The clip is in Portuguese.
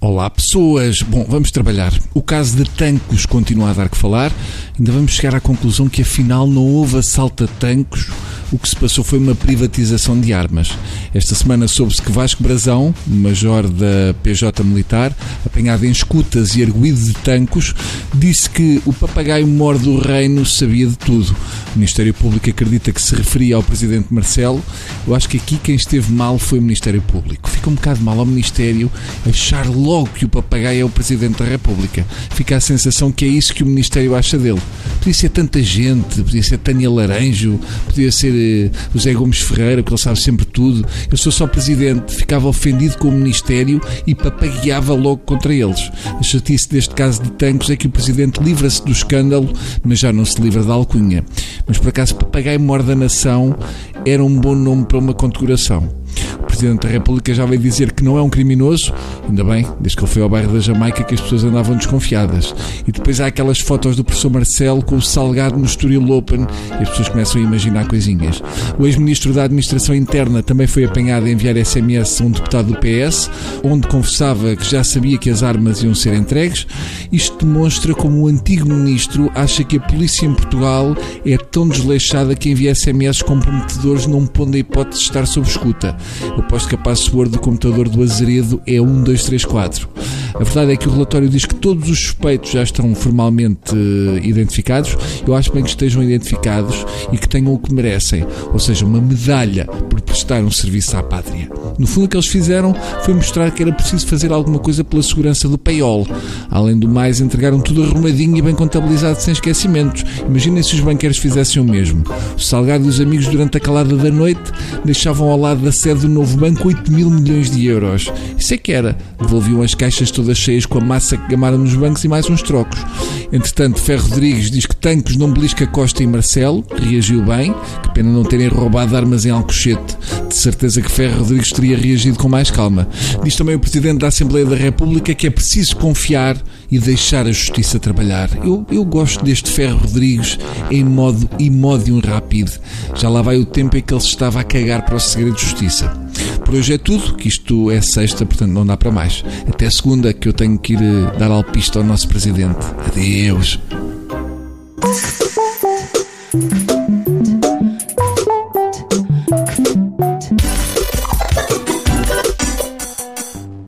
Olá pessoas! Bom, vamos trabalhar. O caso de Tancos continua a dar que falar. Ainda vamos chegar à conclusão que afinal não houve assalto a Tancos o que se passou foi uma privatização de armas. Esta semana soube-se que Vasco Brazão, major da PJ Militar, apanhado em escutas e arguído de tancos, disse que o papagaio mor do reino sabia de tudo. O Ministério Público acredita que se referia ao Presidente Marcelo. Eu acho que aqui quem esteve mal foi o Ministério Público. Fica um bocado mal ao Ministério achar logo que o papagaio é o Presidente da República. Fica a sensação que é isso que o Ministério acha dele. Podia ser tanta gente, podia ser Tânia Laranjo, podia ser o José Gomes Ferreira, que ele sabe sempre tudo. Eu sou só presidente, ficava ofendido com o Ministério e papagueava logo contra eles. A chatice deste caso de Tancos é que o presidente livra-se do escândalo, mas já não se livra da alcunha. Mas por acaso, papagaio mor da nação era um bom nome para uma condecoração. Presidente da República já veio dizer que não é um criminoso, ainda bem, desde que ele foi ao bairro da Jamaica que as pessoas andavam desconfiadas. E depois há aquelas fotos do professor Marcelo com o Salgado no Estoril Open e as pessoas começam a imaginar coisinhas. O ex-ministro da Administração Interna também foi apanhado a enviar SMS a um deputado do PS, onde confessava que já sabia que as armas iam ser entregues. Isto demonstra como o antigo ministro acha que a polícia em Portugal é tão desleixada que envia SMS comprometedores não pondo a hipótese de estar sob escuta. Aposto que a password do computador do Azeredo é 1234. A verdade é que o relatório diz que todos os suspeitos já estão formalmente uh, identificados. Eu acho bem que estejam identificados e que tenham o que merecem, ou seja, uma medalha por prestar um serviço à pátria. No fundo, o que eles fizeram foi mostrar que era preciso fazer alguma coisa pela segurança do payol. Além do mais, entregaram tudo arrumadinho e bem contabilizado sem esquecimentos. Imaginem se os banqueiros fizessem o mesmo. O Salgado e os amigos, durante a calada da noite, deixavam ao lado da sede do novo banco 8 mil milhões de euros. Isso é que era. Devolviam as caixas todas cheias com a massa que gamaram nos bancos e mais uns trocos. Entretanto, Ferro Rodrigues diz que Tancos não belisca Costa e Marcelo. Reagiu bem. Que pena não terem roubado armas em Alcochete. De certeza que Ferro Rodrigues teria reagido com mais calma. Diz também o Presidente da Assembleia da República que é preciso confiar e deixar a justiça trabalhar. Eu, eu gosto deste Ferro Rodrigues em modo imódium rápido. Já lá vai o tempo em que ele se estava a cagar para o segredo de justiça. Por hoje é tudo, que isto é sexta, portanto não dá para mais. Até segunda que eu tenho que ir eh, dar alpista ao nosso Presidente. Adeus.